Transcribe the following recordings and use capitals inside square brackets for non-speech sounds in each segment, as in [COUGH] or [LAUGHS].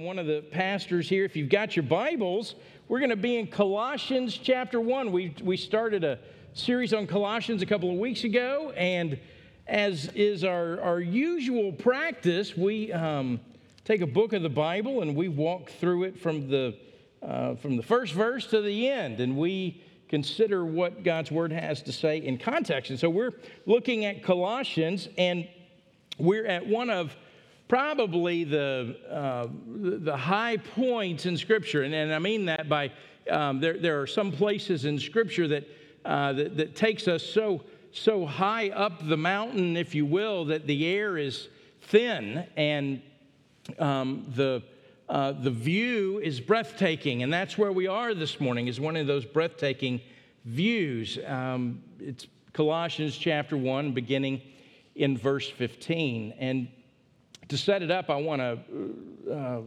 I'm one of the pastors here. If you've got your Bibles, we're going to be in Colossians chapter 1. We, we started a series on Colossians a couple of weeks ago, and as is our, our usual practice, we um, take a book of the Bible and we walk through it from the, uh, from the first verse to the end, and we consider what God's Word has to say in context. And so we're looking at Colossians, and we're at one of probably the, uh, the high points in Scripture. And, and I mean that by um, there, there are some places in Scripture that, uh, that, that, takes us so, so high up the mountain, if you will, that the air is thin and um, the, uh, the view is breathtaking. And that's where we are this morning, is one of those breathtaking views. Um, it's Colossians chapter 1, beginning in verse 15. And to set it up, I want to uh,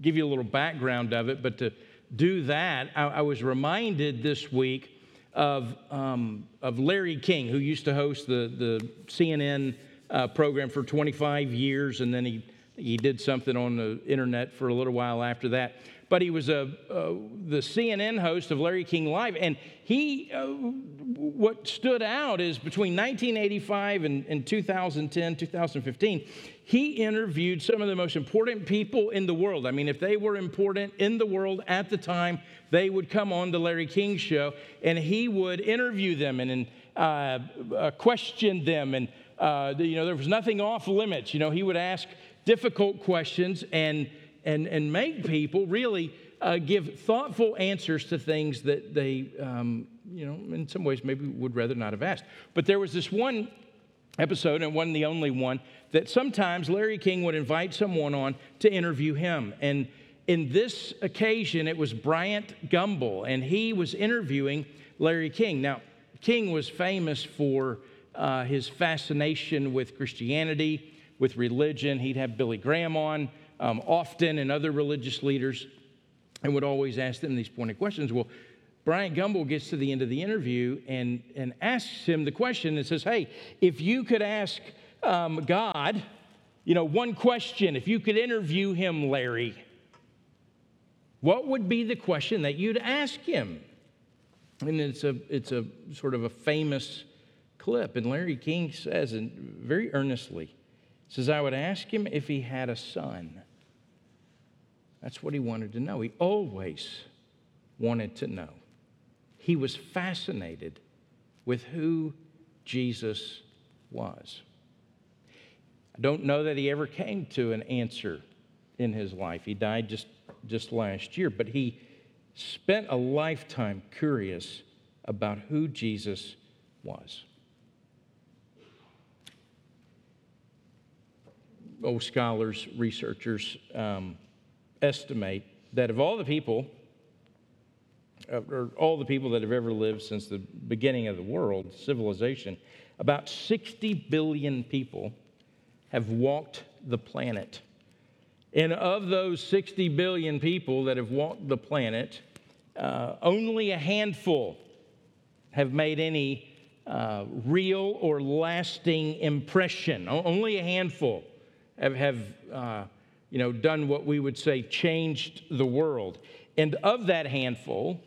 give you a little background of it, but to do that, I, I was reminded this week of, um, of Larry King, who used to host the, the CNN uh, program for 25 years, and then he, he did something on the internet for a little while after that but he was a, uh, the CNN host of Larry King Live. And he, uh, what stood out is between 1985 and, and 2010, 2015, he interviewed some of the most important people in the world. I mean, if they were important in the world at the time, they would come on the Larry King show and he would interview them and uh, uh question them. And, uh, you know, there was nothing off limits. You know, he would ask difficult questions and and, and make people really uh, give thoughtful answers to things that they, um, you know, in some ways maybe would rather not have asked. But there was this one episode, and wasn't the only one, that sometimes Larry King would invite someone on to interview him. And in this occasion, it was Bryant Gumbel, and he was interviewing Larry King. Now, King was famous for uh, his fascination with Christianity, with religion. He'd have Billy Graham on um, often and other religious leaders and would always ask them these pointed questions. Well, Bryant Gumbel gets to the end of the interview and, and asks him the question and says, Hey, if you could ask um, God, you know, one question, if you could interview him, Larry, what would be the question that you'd ask him? And it's a, it's a sort of a famous clip. And Larry King says, and very earnestly, says, I would ask him if he had a son. That's what he wanted to know. He always wanted to know. He was fascinated with who Jesus was. I don't know that he ever came to an answer in his life. He died just, just last year, but he spent a lifetime curious about who Jesus was. Oh, scholars, researchers, um, estimate that of all the people, uh, or all the people that have ever lived since the beginning of the world, civilization, about 60 billion people have walked the planet. And of those 60 billion people that have walked the planet, uh, only a handful have made any uh, real or lasting impression. Only a handful have, have uh, you know, done what we would say changed the world. And of that handful,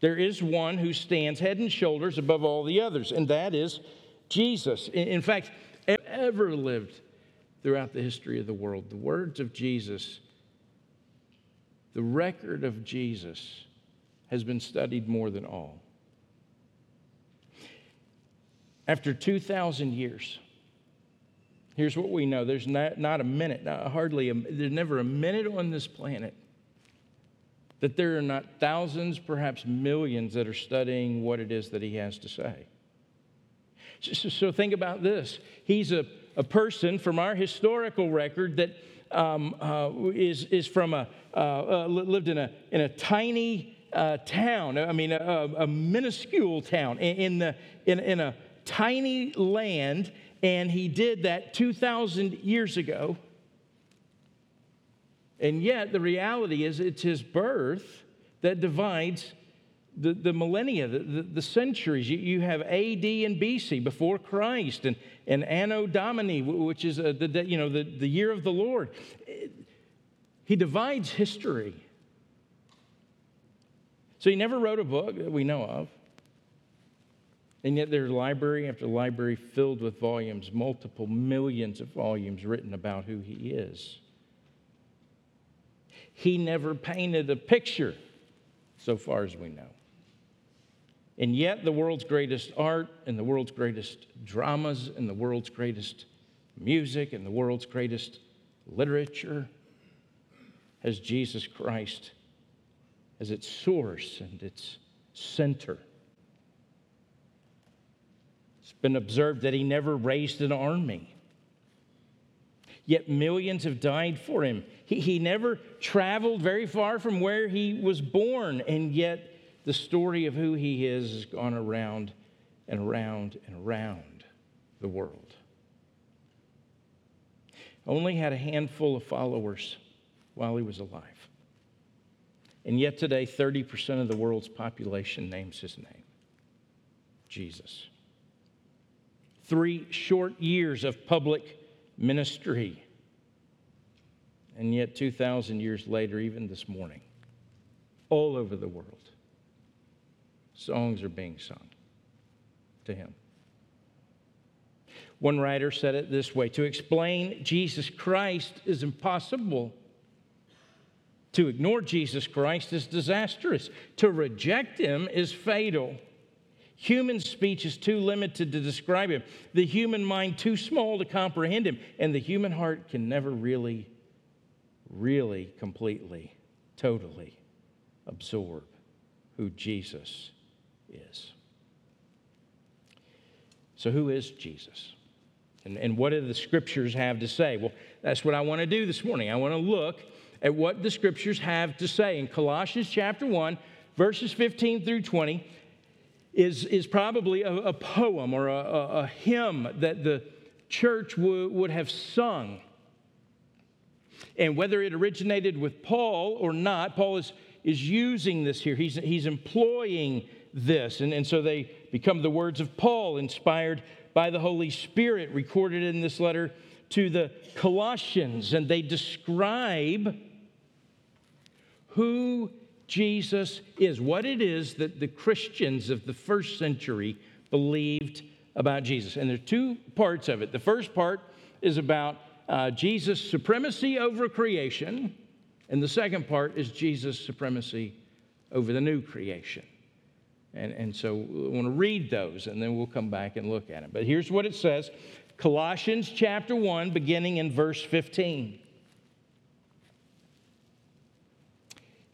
there is one who stands head and shoulders above all the others, and that is Jesus. In fact, ever lived throughout the history of the world, the words of Jesus, the record of Jesus has been studied more than all. After 2,000 years, Here's what we know there's not, not a minute, not hardly, a, there's never a minute on this planet that there are not thousands, perhaps millions, that are studying what it is that he has to say. So, so think about this. He's a, a person from our historical record that um, uh, is is, from a, uh, uh, lived in a, in a tiny uh, town, I mean, a, a minuscule town in, in, the, in, in a tiny land and he did that 2,000 years ago. And yet, the reality is, it's his birth that divides the, the millennia, the, the, the centuries. You, you, have AD and BC, before Christ, and, and Anno Domini, which is uh, the, you know, the, the year of the Lord. He divides history. So he never wrote a book that we know of. And yet there's library after library filled with volumes, multiple millions of volumes written about who he is. He never painted a picture, so far as we know. And yet, the world's greatest art and the world's greatest dramas and the world's greatest music and the world's greatest literature has Jesus Christ as its source and its center. Been observed that he never raised an army. Yet millions have died for him. He, he never traveled very far from where he was born, and yet the story of who he is has gone around and around and around the world. Only had a handful of followers while he was alive. And yet today, 30% of the world's population names his name Jesus. Three short years of public ministry. And yet, 2,000 years later, even this morning, all over the world, songs are being sung to him. One writer said it this way To explain Jesus Christ is impossible. To ignore Jesus Christ is disastrous. To reject him is fatal. Human speech is too limited to describe him, the human mind too small to comprehend him, and the human heart can never really, really, completely, totally absorb who Jesus is. So, who is Jesus? And, and what do the scriptures have to say? Well, that's what I want to do this morning. I want to look at what the scriptures have to say. In Colossians chapter 1, verses 15 through 20, is, is probably a, a poem or a, a, a, hymn that the church w- would have sung. And whether it originated with Paul or not, Paul is, is using this here. He's, he's employing this. And, and so they become the words of Paul, inspired by the Holy Spirit, recorded in this letter to the Colossians. And they describe who Jesus is, what it is that the Christians of the first century believed about Jesus. And there are two parts of it. The first part is about uh, Jesus' supremacy over creation, and the second part is Jesus' supremacy over the new creation. And, and so we want to read those and then we'll come back and look at it. But here's what it says Colossians chapter 1, beginning in verse 15.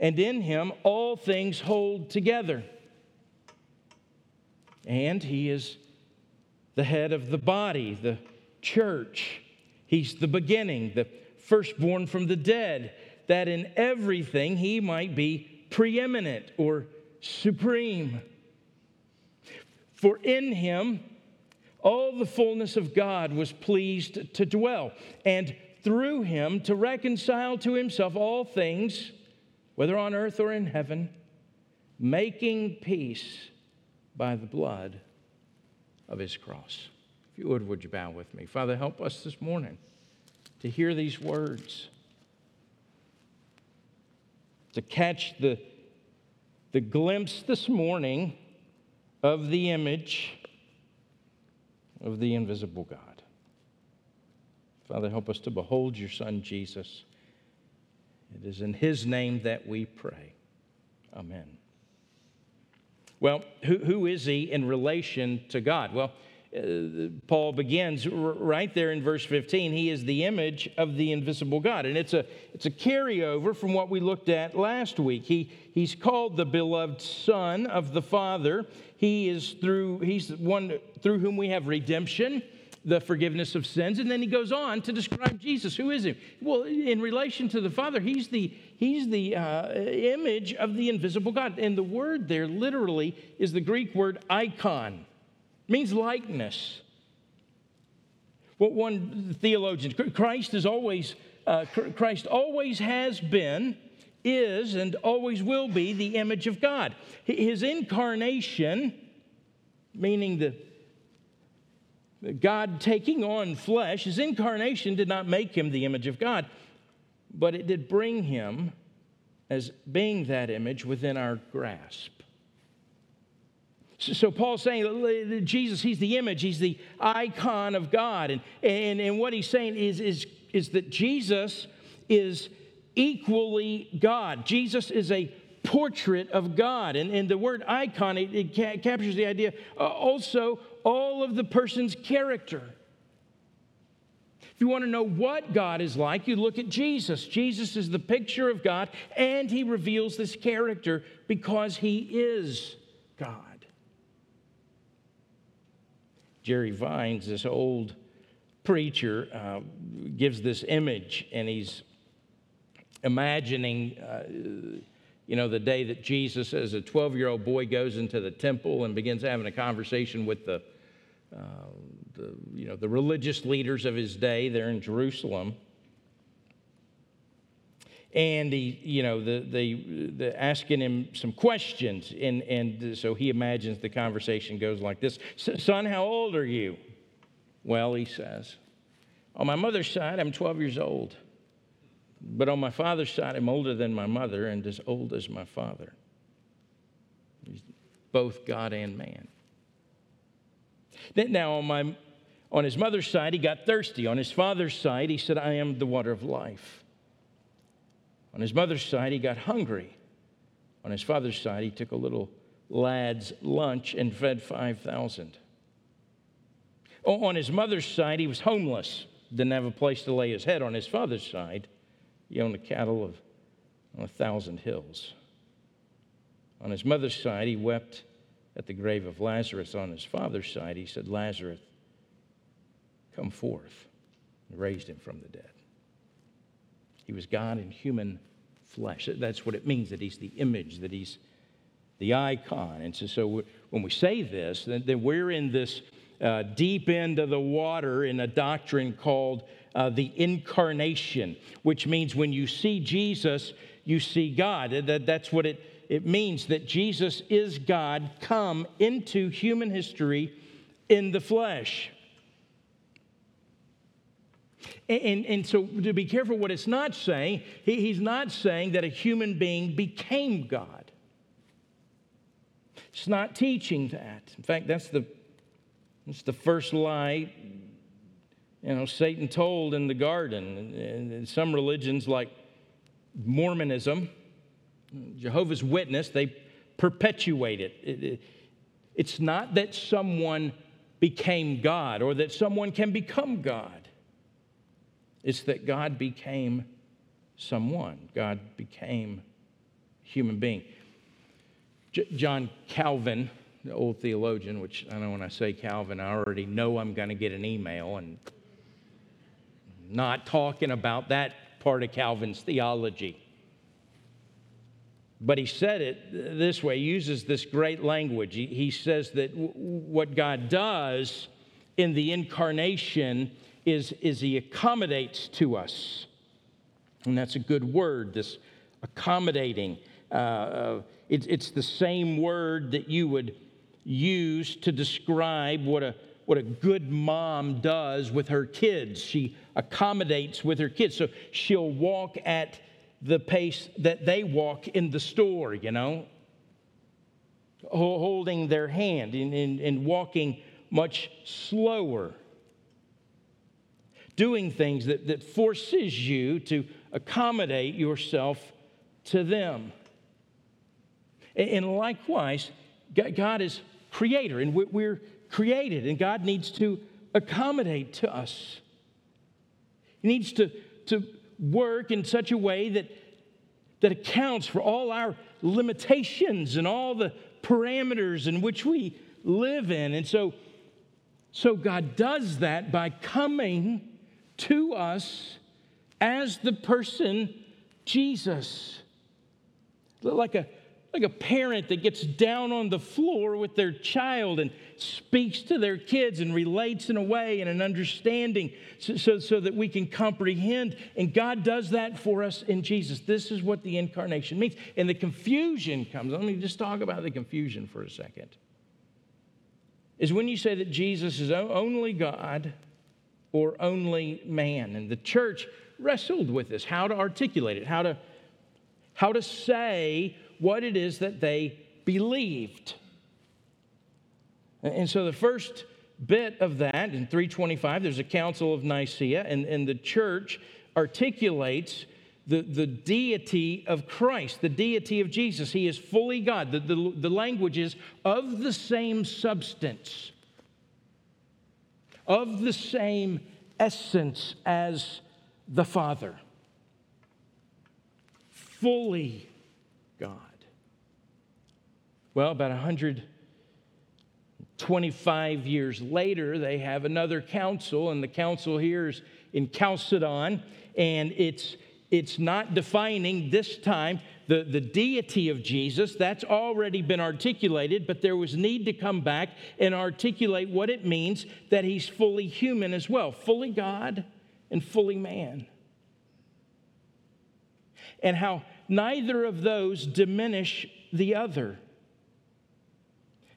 And in him all things hold together. And he is the head of the body, the church. He's the beginning, the firstborn from the dead, that in everything he might be preeminent or supreme. For in him all the fullness of God was pleased to dwell, and through him to reconcile to himself all things, whether on earth or in heaven, making peace by the blood of his cross. If you would, would you bow with me? Father, help us this morning to hear these words, to catch the, the glimpse this morning of the image of the invisible God. Father, help us to behold your Son, Jesus. It is in his name that we pray. Amen. Well, who, who is he in relation to God? Well, uh, Paul begins right there in verse 15. He is the image of the invisible God. And it's a, it's a carryover from what we looked at last week. He, he's called the beloved Son of the Father. He is through, he's one through whom we have redemption the forgiveness of sins. And then he goes on to describe Jesus. Who is he? Well, in relation to the Father, he's the, he's the uh, image of the invisible God. And the word there literally is the Greek word icon, it means likeness. What one theologian, Christ is always, uh, Christ always has been, is, and always will be the image of God. His incarnation, meaning the God taking on flesh, his incarnation did not make him the image of God, but it did bring him as being that image within our grasp. So Paul's saying Jesus, he's the image, he's the icon of God. And, and, and what he's saying is, is, is that Jesus is equally God. Jesus is a portrait of God. And, and the word icon, it, it ca- captures the idea uh, also all of the person's character. If you want to know what God is like, you look at Jesus. Jesus is the picture of God, and he reveals this character because he is God. Jerry Vines, this old preacher, uh, gives this image, and he's imagining. Uh, you know, the day that Jesus, as a 12 year old boy, goes into the temple and begins having a conversation with the, uh, the, you know, the religious leaders of his day there in Jerusalem. And he, you know, the, the, the asking him some questions. And, and so he imagines the conversation goes like this Son, how old are you? Well, he says, On my mother's side, I'm 12 years old. But on my father's side, I'm older than my mother and as old as my father. He's both God and man. Now, on, my, on his mother's side, he got thirsty. On his father's side, he said, I am the water of life. On his mother's side, he got hungry. On his father's side, he took a little lad's lunch and fed 5,000. On his mother's side, he was homeless, didn't have a place to lay his head. On his father's side, he owned the cattle of a thousand hills. On his mother's side, he wept at the grave of Lazarus. On his father's side, he said, Lazarus, come forth. And raised him from the dead. He was God in human flesh. That's what it means that he's the image, that he's the icon. And so, so when we say this, then, then we're in this uh, deep end of the water in a doctrine called uh, the incarnation, which means when you see Jesus, you see God. That, that's what it, it means that Jesus is God come into human history in the flesh. And, and, and, so to be careful what it's not saying, he, he's not saying that a human being became God. It's not teaching that. In fact, that's the, that's the first lie you know, Satan told in the garden. And some religions, like Mormonism, Jehovah's Witness, they perpetuate it. It's not that someone became God or that someone can become God. It's that God became someone. God became human being. J- John Calvin, the old theologian, which I know when I say Calvin, I already know I'm going to get an email and not talking about that part of Calvin's theology. But he said it this way, he uses this great language. He, says that what God does in the incarnation is, is he accommodates to us. And that's a good word, this accommodating. Uh, uh, it, it's the same word that you would use to describe what a what a good mom does with her kids. She accommodates with her kids. So she'll walk at the pace that they walk in the store, you know, holding their hand and, and, and walking much slower. Doing things that, that forces you to accommodate yourself to them. And likewise, God is creator, and we're created, and God needs to accommodate to us. He needs to, to work in such a way that, that accounts for all our limitations and all the parameters in which we live in. And so So God does that by coming to us as the person Jesus. Like a, like a parent that gets down on the floor with their child and speaks to their kids and relates in a way and an understanding so, so, so, that we can comprehend. And God does that for us in Jesus. This is what the incarnation means. And the confusion comes. Let me just talk about the confusion for a second. Is when you say that Jesus is only God or only man. And the church wrestled with this, how to articulate it, how to, how to say what it is that they believed. And so the first bit of that in 325, there's a Council of Nicaea, and, and the church articulates the, the deity of Christ, the deity of Jesus. He is fully God. The, the, the language is of the same substance, of the same essence as the Father. Fully. Well, about 125 years later, they have another council, and the council here is in Chalcedon, and it's it's not defining this time the, the deity of Jesus. That's already been articulated, but there was need to come back and articulate what it means that he's fully human as well, fully God and fully man. And how neither of those diminish the other.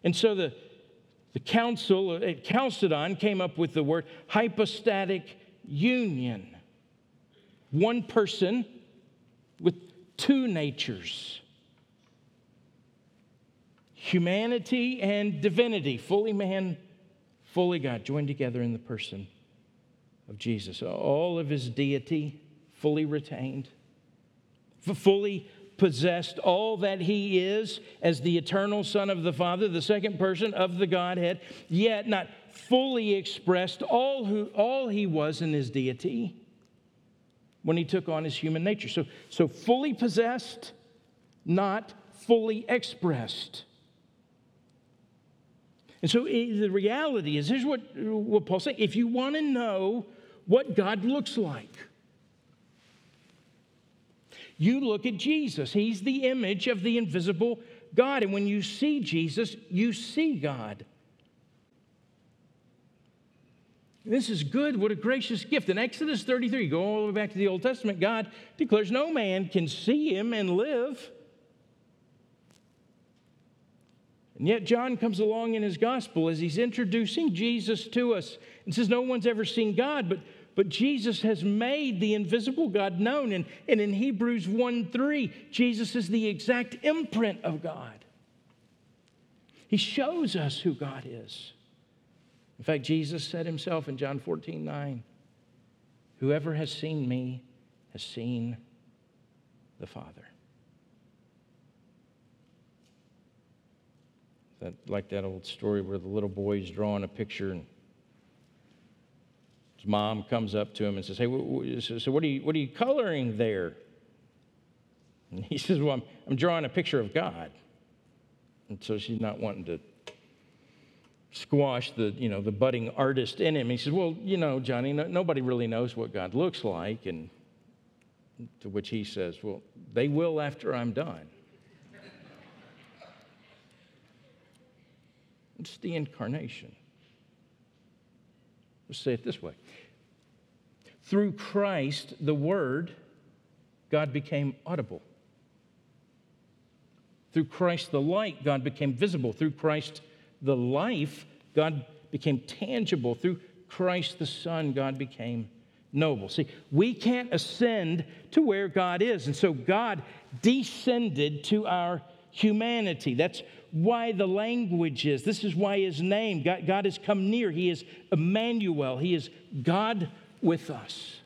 And so the, the council at Chalcedon came up with the word hypostatic union. One person with two natures humanity and divinity, fully man, fully God, joined together in the person of Jesus. All of his deity fully retained, fully possessed all that he is as the eternal Son of the Father, the second person of the Godhead, yet not fully expressed all, who, all he was in his deity when he took on his human nature. So, so fully possessed, not fully expressed. And so eh, the reality is here's what, what Paul said if you want to know what God looks like, you look at Jesus. He's the image of the invisible God. And when you see Jesus, you see God. This is good. What a gracious gift. In Exodus 33, go all the way back to the Old Testament, God declares no man can see him and live. And yet, John comes along in his gospel as he's introducing Jesus to us and says, No one's ever seen God, but, but Jesus has made the invisible God known. And, and in Hebrews 1 3, Jesus is the exact imprint of God. He shows us who God is. In fact, Jesus said himself in John 14 9, Whoever has seen me has seen the Father. That, like that old story where the little boy is drawing a picture and his mom comes up to him and says, Hey, so what are you, what are you coloring there? And he [LAUGHS] says, Well, I'm, I'm drawing a picture of God. And so she's not wanting to squash the, you know, the budding artist in him. He says, Well, you know, Johnny, no, nobody really knows what God looks like. And to which he says, Well, they will after I'm done. it's the incarnation. Let's say it this way through Christ, the Word, God became audible. Through Christ, the light, God became visible. Through Christ, the life, God became tangible. Through Christ the Son, God became noble. See, we can't ascend to where God is. And so God descended to our humanity. That's why the language is. This is why his name, God, God has come near. He is Emmanuel. He is God with us.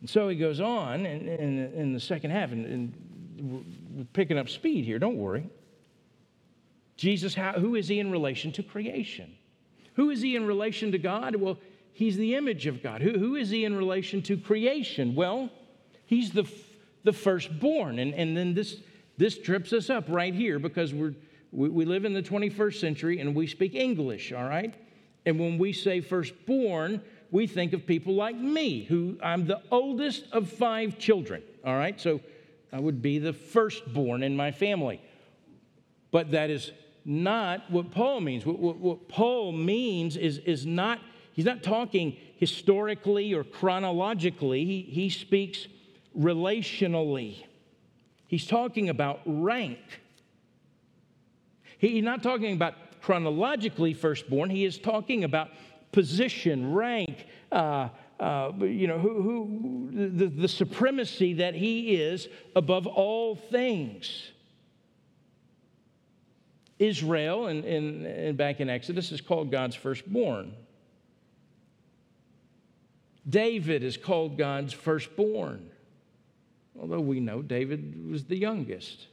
And so he goes on in, in, in the second half, and, and, we're picking up speed here, don't worry. Jesus, how, who is he in relation to creation? Who is he in relation to God? Well, he's the image of God. Who, who is he in relation to creation? Well, he's the, the firstborn. And, and then this, this trips us up right here because we're, we, we live in the 21st century and we speak English, all right? And when we say firstborn, we think of people like me, who I'm the oldest of five children, all right? So I would be the firstborn in my family. But that is not what Paul means. What, what, what, Paul means is, is not, he's not talking historically or chronologically, he, he speaks relationally. He's talking about rank. He, he's not talking about chronologically firstborn, he is talking about position, rank, uh, uh, you know, who, who the, the supremacy that he is above all things. Israel, and, and, back in Exodus, is called God's firstborn. David is called God's firstborn, although we know David was the youngest.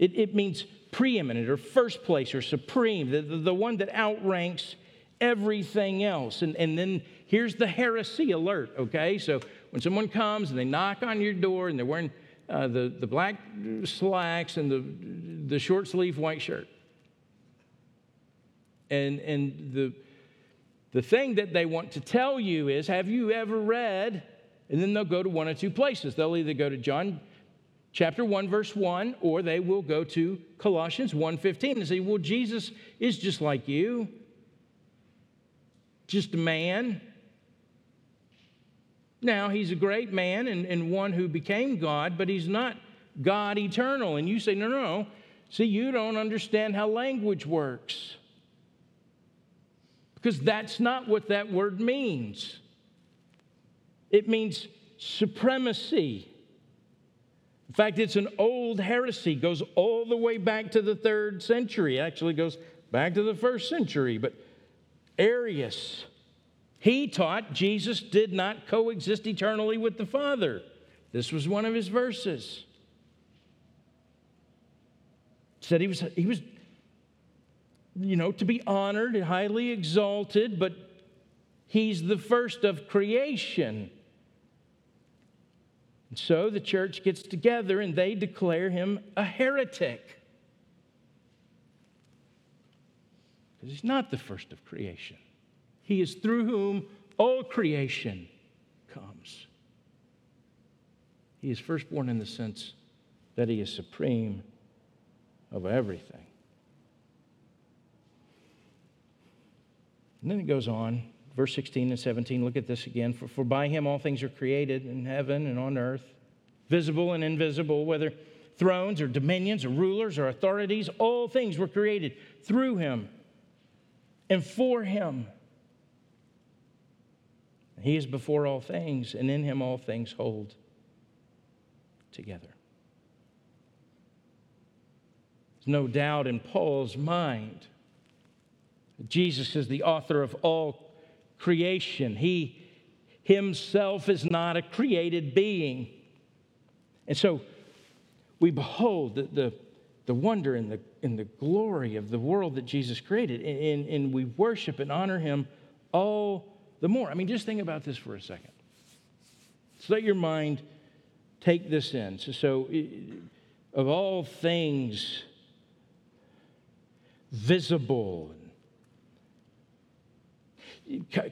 It, it means preeminent or first place or supreme, the, the, the one that outranks everything else. And, and then here's the heresy alert, okay? So when someone comes and they knock on your door and they're wearing uh, the, the black slacks and the, the short sleeve white shirt. And, and the, the thing that they want to tell you is, have you ever read? And then they'll go to one or two places. They'll either go to John chapter 1 verse 1 or they will go to Colossians 1:15 and say, "Well, Jesus is just like you. Just a man. Now, he's a great man and, and one who became God, but he's not God eternal. And you say, no, no, no. See, you don't understand how language works. Because that's not what that word means. It means supremacy. In fact, it's an old heresy, goes all the way back to the third century. Actually goes back to the first century. But Arius, he taught Jesus did not coexist eternally with the Father. This was one of his verses. Said he was, he was, you know, to be honored and highly exalted, but he's the first of creation. And so the church gets together and they declare him a heretic. Because he's not the first of creation. He is through whom all creation comes. He is firstborn in the sense that he is supreme of everything. And then it goes on, verse 16 and 17. Look at this again. For, for by him all things are created in heaven and on earth, visible and invisible, whether thrones or dominions or rulers or authorities, all things were created through him and for him. He is before all things, and in him all things hold together. There's no doubt in Paul's mind. Jesus is the author of all creation. He himself is not a created being. And so we behold the, the, the wonder and the, and the glory of the world that Jesus created, and, and, and we worship and honor him all the more. I mean, just think about this for a second. So let your mind take this in. So, so of all things visible,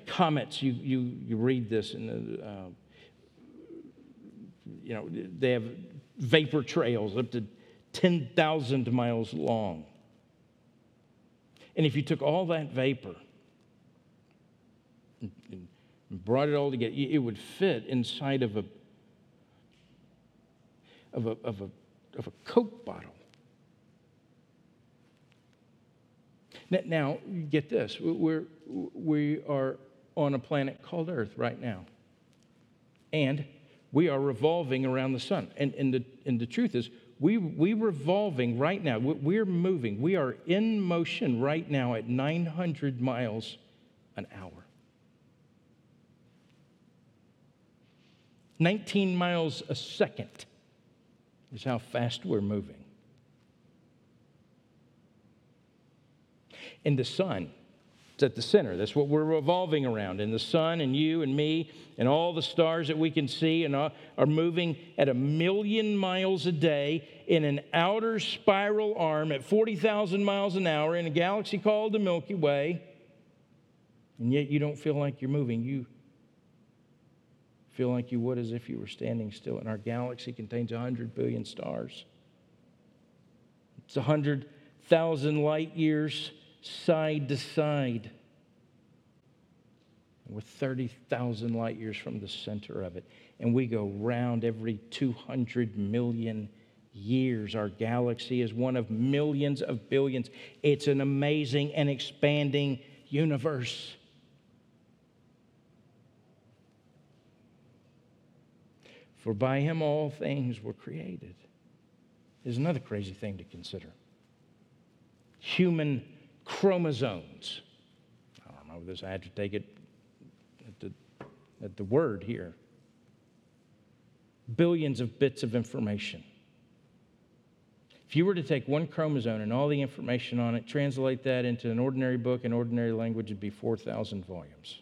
comets, you, you, you read this, and uh, you know, they have vapor trails up to 10,000 miles long. And if you took all that vapor and brought it all together, it would fit inside of a, of a, of a, of a Coke bottle. Now, get this. We're, we are on a planet called Earth right now. And we are revolving around the sun. And, and, the, and the truth is, we, we revolving right now. We're moving. We are in motion right now at 900 miles an hour. 19 miles a second is how fast we're moving. And the sun, It's at the center. That's what we're revolving around. And the sun and you and me and all the stars that we can see and are moving at a million miles a day in an outer spiral arm at 40,000 miles an hour in a galaxy called the Milky Way. And yet you don't feel like you're moving. You feel like you would as if you were standing still. And our galaxy contains 100 billion stars. It's 100,000 light years side to side. We're 30,000 light years from the center of it. And we go round every 200 million years. Our galaxy is one of millions of billions. It's an amazing and expanding universe. For by him all things were created. Is another crazy thing to consider. Human chromosomes. I don't know this, I had to take it at the, at the word here. Billions of bits of information. If you were to take one chromosome and all the information on it, translate that into an ordinary book in ordinary language, it'd be 4,000 volumes.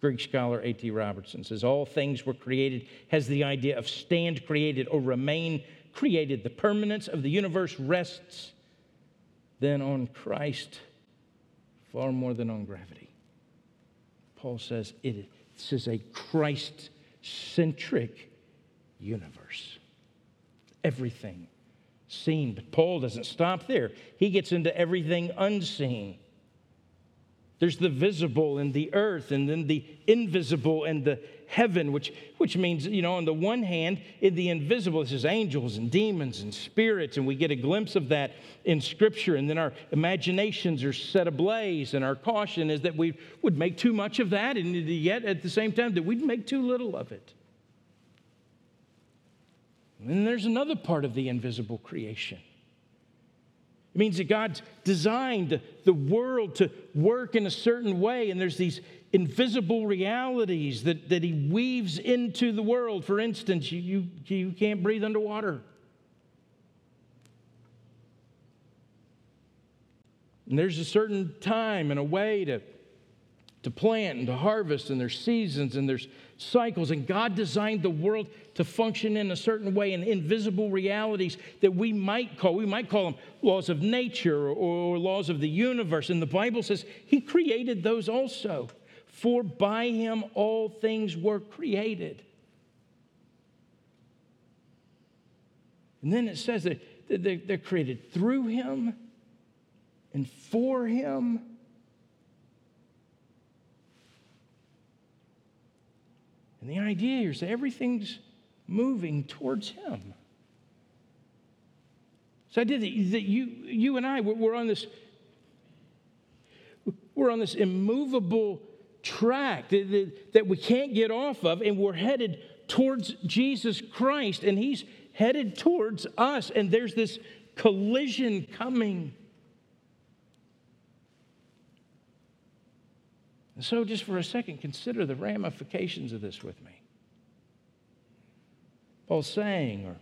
Greek scholar A.T. Robertson says, All things were created, has the idea of stand created or remain created. The permanence of the universe rests then on Christ far more than on gravity. Paul says it, this is a Christ centric universe. Everything seen. But Paul doesn't stop there, he gets into everything unseen. There's the visible and the earth, and then the invisible and the heaven, which, which means, you know, on the one hand, in the invisible, this is angels and demons and spirits, and we get a glimpse of that in Scripture, and then our imaginations are set ablaze, and our caution is that we would make too much of that, and yet at the same time, that we'd make too little of it. And there's another part of the invisible creation it means that God's designed the world to work in a certain way, and there's these invisible realities that, that He weaves into the world. For instance, you, you, you can't breathe underwater. And there's a certain time and a way to, to plant and to harvest, and there's seasons and there's cycles. And God designed the world to function in a certain way in invisible realities that we might call, we might call them laws of nature or, or laws of the universe. And the Bible says He created those also. For by Him all things were created. And then it says that they're created through Him and for Him And the idea here is that everything's moving towards Him. So I did that, you, you and I, we're on this, we're on this immovable track that, that, we can't get off of, and we're headed towards Jesus Christ, and He's headed towards us, and there's this collision coming. And so, just for a second, consider the ramifications of this with me. Paul's saying or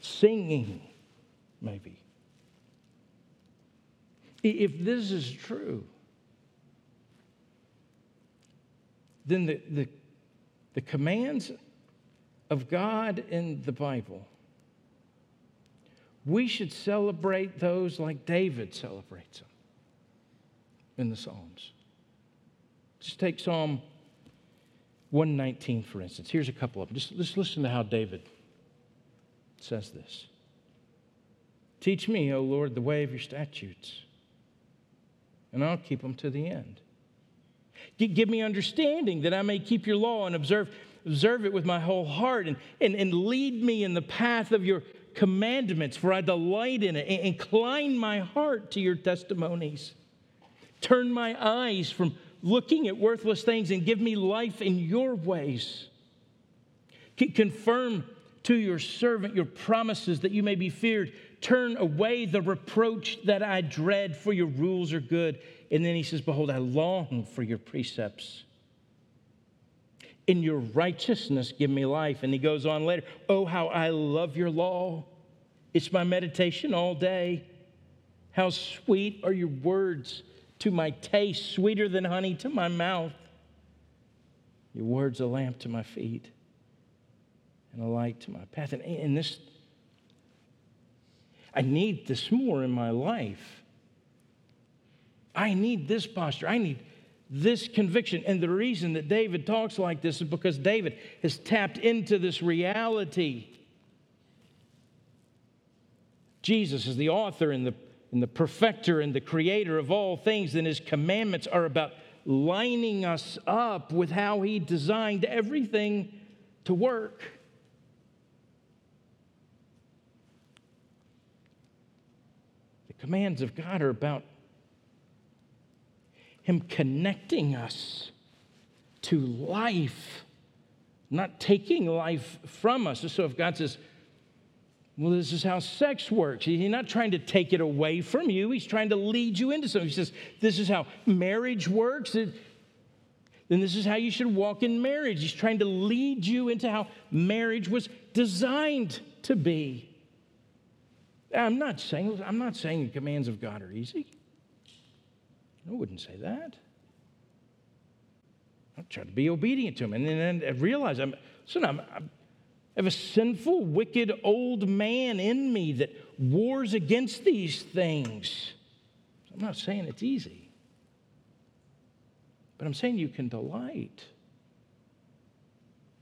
singing, maybe. If this is true, then the, the, the commands of God in the Bible, we should celebrate those like David celebrates them in the Psalms. Just take Psalm 119, for instance. Here's a couple of them. Just, just listen to how David says this Teach me, O Lord, the way of your statutes, and I'll keep them to the end. Give me understanding that I may keep your law and observe, observe it with my whole heart, and, and, and lead me in the path of your commandments, for I delight in it. Incline my heart to your testimonies. Turn my eyes from looking at worthless things and give me life in your ways. Confirm to your servant your promises that you may be feared. Turn away the reproach that I dread, for your rules are good. And then he says, Behold, I long for your precepts. In your righteousness, give me life. And he goes on later, Oh, how I love your law. It's my meditation all day. How sweet are your words to my taste, sweeter than honey to my mouth. Your words a lamp to my feet and a light to my path. And, and this, I need this more in my life. I need this posture. I need this conviction. And the reason that David talks like this is because David has tapped into this reality. Jesus is the author and the, and the perfecter and the creator of all things, and his commandments are about lining us up with how he designed everything to work. The commands of God are about him connecting us to life, not taking life from us. So if God says, well, this is how sex works. He's not trying to take it away from you. He's trying to lead you into something. He says, This is how marriage works. Then this is how you should walk in marriage. He's trying to lead you into how marriage was designed to be. I'm not saying, I'm not saying the commands of God are easy. I wouldn't say that. I try to be obedient to him. And then I realize I'm, listen, I'm I have a sinful, wicked old man in me that wars against these things. I'm not saying it's easy, but I'm saying you can delight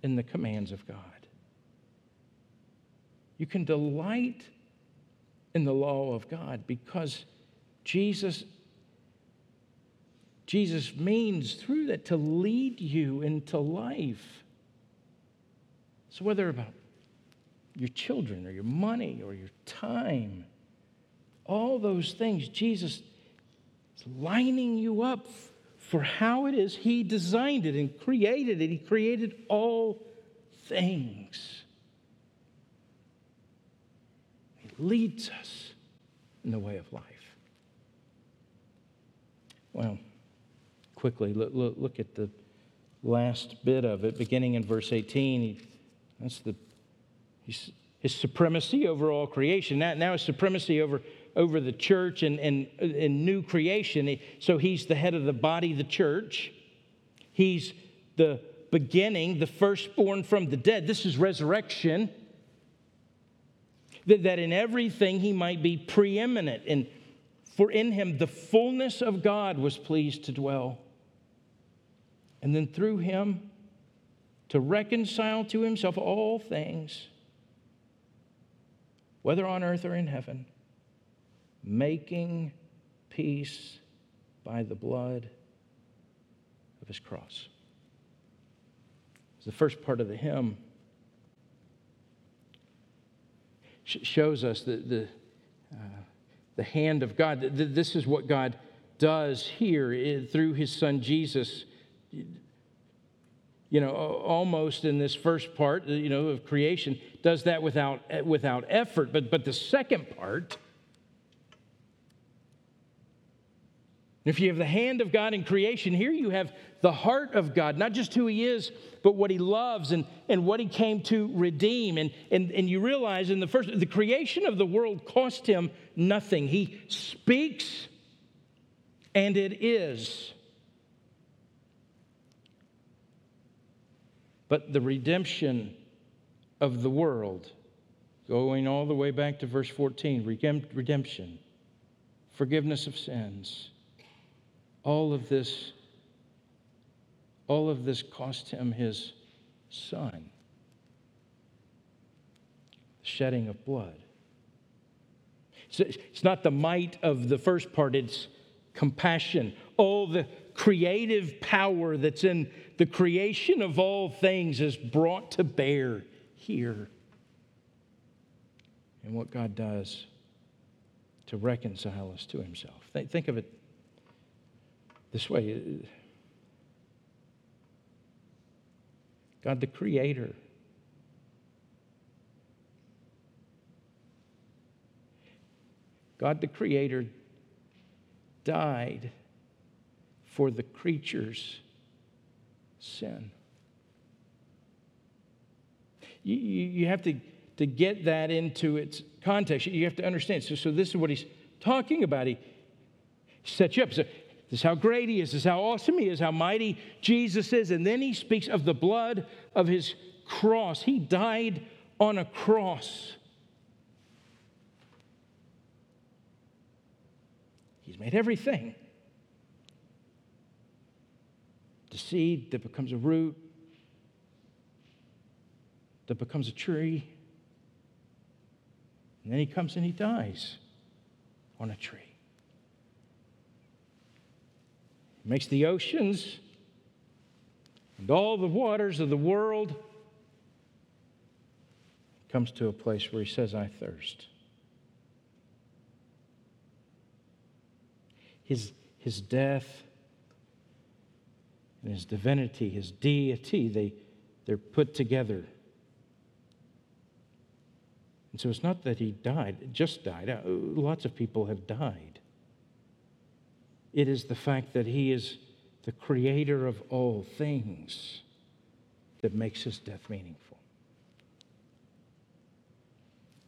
in the commands of God. You can delight in the law of God because Jesus Jesus means through that to lead you into life. So, whether about your children or your money or your time, all those things, Jesus is lining you up for how it is He designed it and created it. He created all things. He leads us in the way of life. Well, quickly, look, look, look at the last bit of it, beginning in verse 18. He, that's the his, his supremacy over all creation. Now, now his supremacy over, over the church and, and, and new creation. So he's the head of the body, the church. He's the beginning, the firstborn from the dead. This is resurrection. That, that in everything he might be preeminent. And for in him the fullness of God was pleased to dwell. And then through him, to reconcile to himself all things, whether on earth or in heaven, making peace by the blood of his cross. It's the first part of the hymn. shows us the, the, uh, the hand of God. This is what God does here eh, through his son Jesus you know, almost in this first part, uh, you know, of creation, does that without, eh, without effort. But, but the second part, if you have the hand of God in creation, here you have the heart of God, not just who He is, but what He loves and, and what He came to redeem. And, and, and you realize in the first, the creation of the world cost Him nothing. He speaks, and it is. But the redemption of the world, going all the way back to verse 14 redemption, forgiveness of sins. All of this, all of this cost him his son, The shedding of blood. It's not the might of the first part, it's compassion. All the creative power that's in the creation of all things is brought to bear here. And what God does to reconcile us to Himself. Think of it this way God, the Creator, God, the Creator, died for the creature's sin. You, you, you have to, to get that into its context. You have to understand. So, so this is what he's talking about. He sets you up. So, this is how great he is. This is how awesome he is, how mighty Jesus is. And then he speaks of the blood of his cross. He died on a cross. He's made everything the seed that becomes a root, that becomes a tree. And then he comes and he dies on a tree. He makes the oceans and all the waters of the world. Comes to a place where he says, I thirst. His, his death and his divinity, his deity, they, they're put together. And so it's not that he died, just died. Uh, lots of people have died. It is the fact that he is the creator of all things that makes his death meaningful.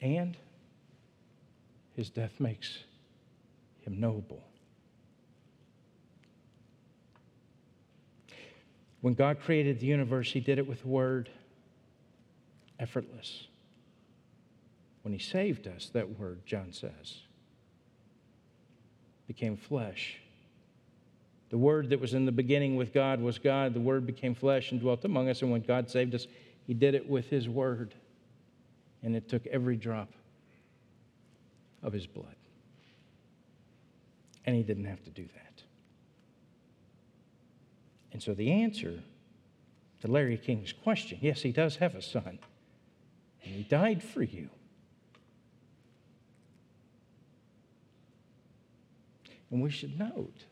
And his death makes him noble. When God created the universe, He did it with word effortless. When He saved us, that word, John says, became flesh. The word that was in the beginning with God was God. The word became flesh and dwelt among us. And when God saved us, He did it with His word. And it took every drop of His blood. And He didn't have to do that. And so the answer to Larry King's question yes, he does have a son, and he died for you. And we should note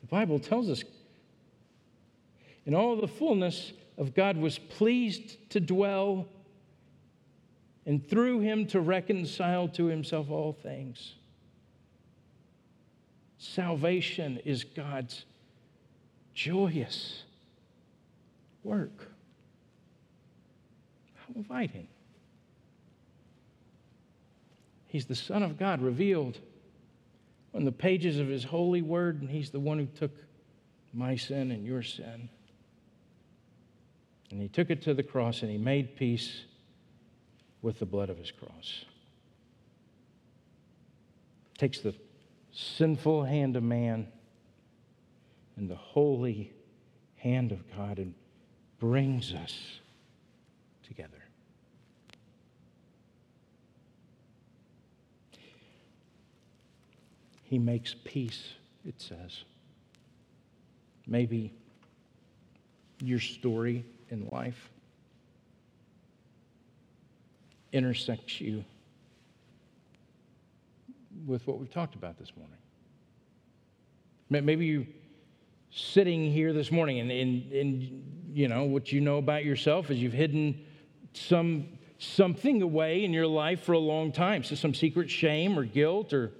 the Bible tells us in all the fullness of God was pleased to dwell and through him to reconcile to himself all things. Salvation is God's joyous work. How inviting. He's the Son of God revealed on the pages of His holy word, and He's the one who took my sin and your sin. And He took it to the cross and He made peace with the blood of His cross. Takes the sinful hand of man and the holy hand of God and brings us together. He makes peace, it says. Maybe your story in life intersects you with what we've talked about this morning. Maybe you're sitting here this morning and, and, and you know what you know about yourself is you've hidden some something away in your life for a long time. So some secret shame or guilt or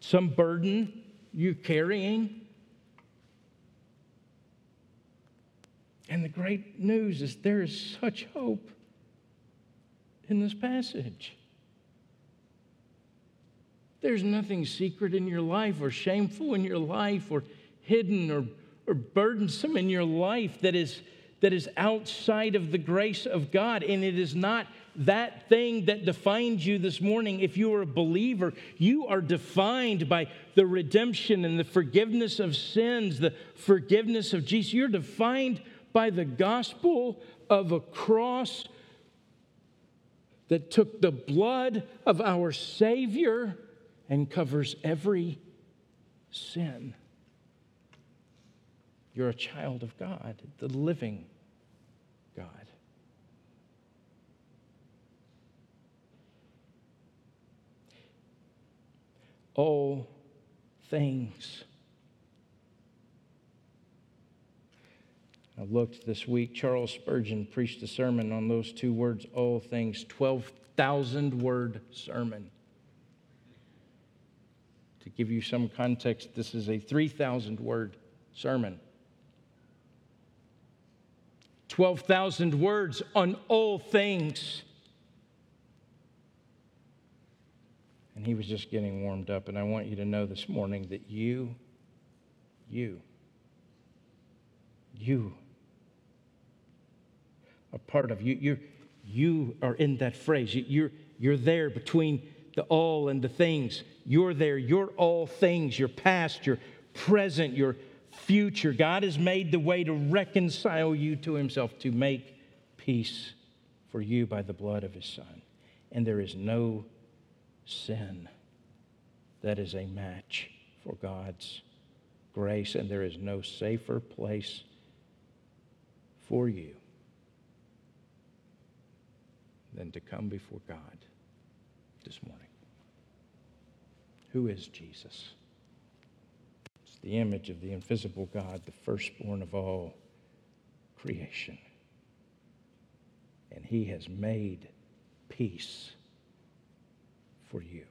some burden you're carrying. And the great news is there is such hope in this passage. There's nothing secret in your life or shameful in your life or hidden or, or burdensome in your life that is, that is outside of the grace of God. And it is not that thing that defines you this morning. If you are a believer, you are defined by the redemption and the forgiveness of sins, the forgiveness of Jesus. You're defined by the gospel of a cross that took the blood of our Savior and covers every sin. You're a child of God, the living God. All things. I looked this week, Charles Spurgeon preached a sermon on those two words, all things, 12,000 word sermon. To give you some context, this is a 3,000 word sermon. 12,000 words on all things. And he was just getting warmed up. And I want you to know this morning that you, you, you are part of you. You're, you are in that phrase. You, you're, you're there between the all and the things. You're there. You're all things. Your past, your present, your future. God has made the way to reconcile you to himself, to make peace for you by the blood of his son. And there is no sin that is a match for God's grace, and there is no safer place for you than to come before God this morning. Who is Jesus? It's the image of the invisible God, the firstborn of all creation. And he has made peace for you.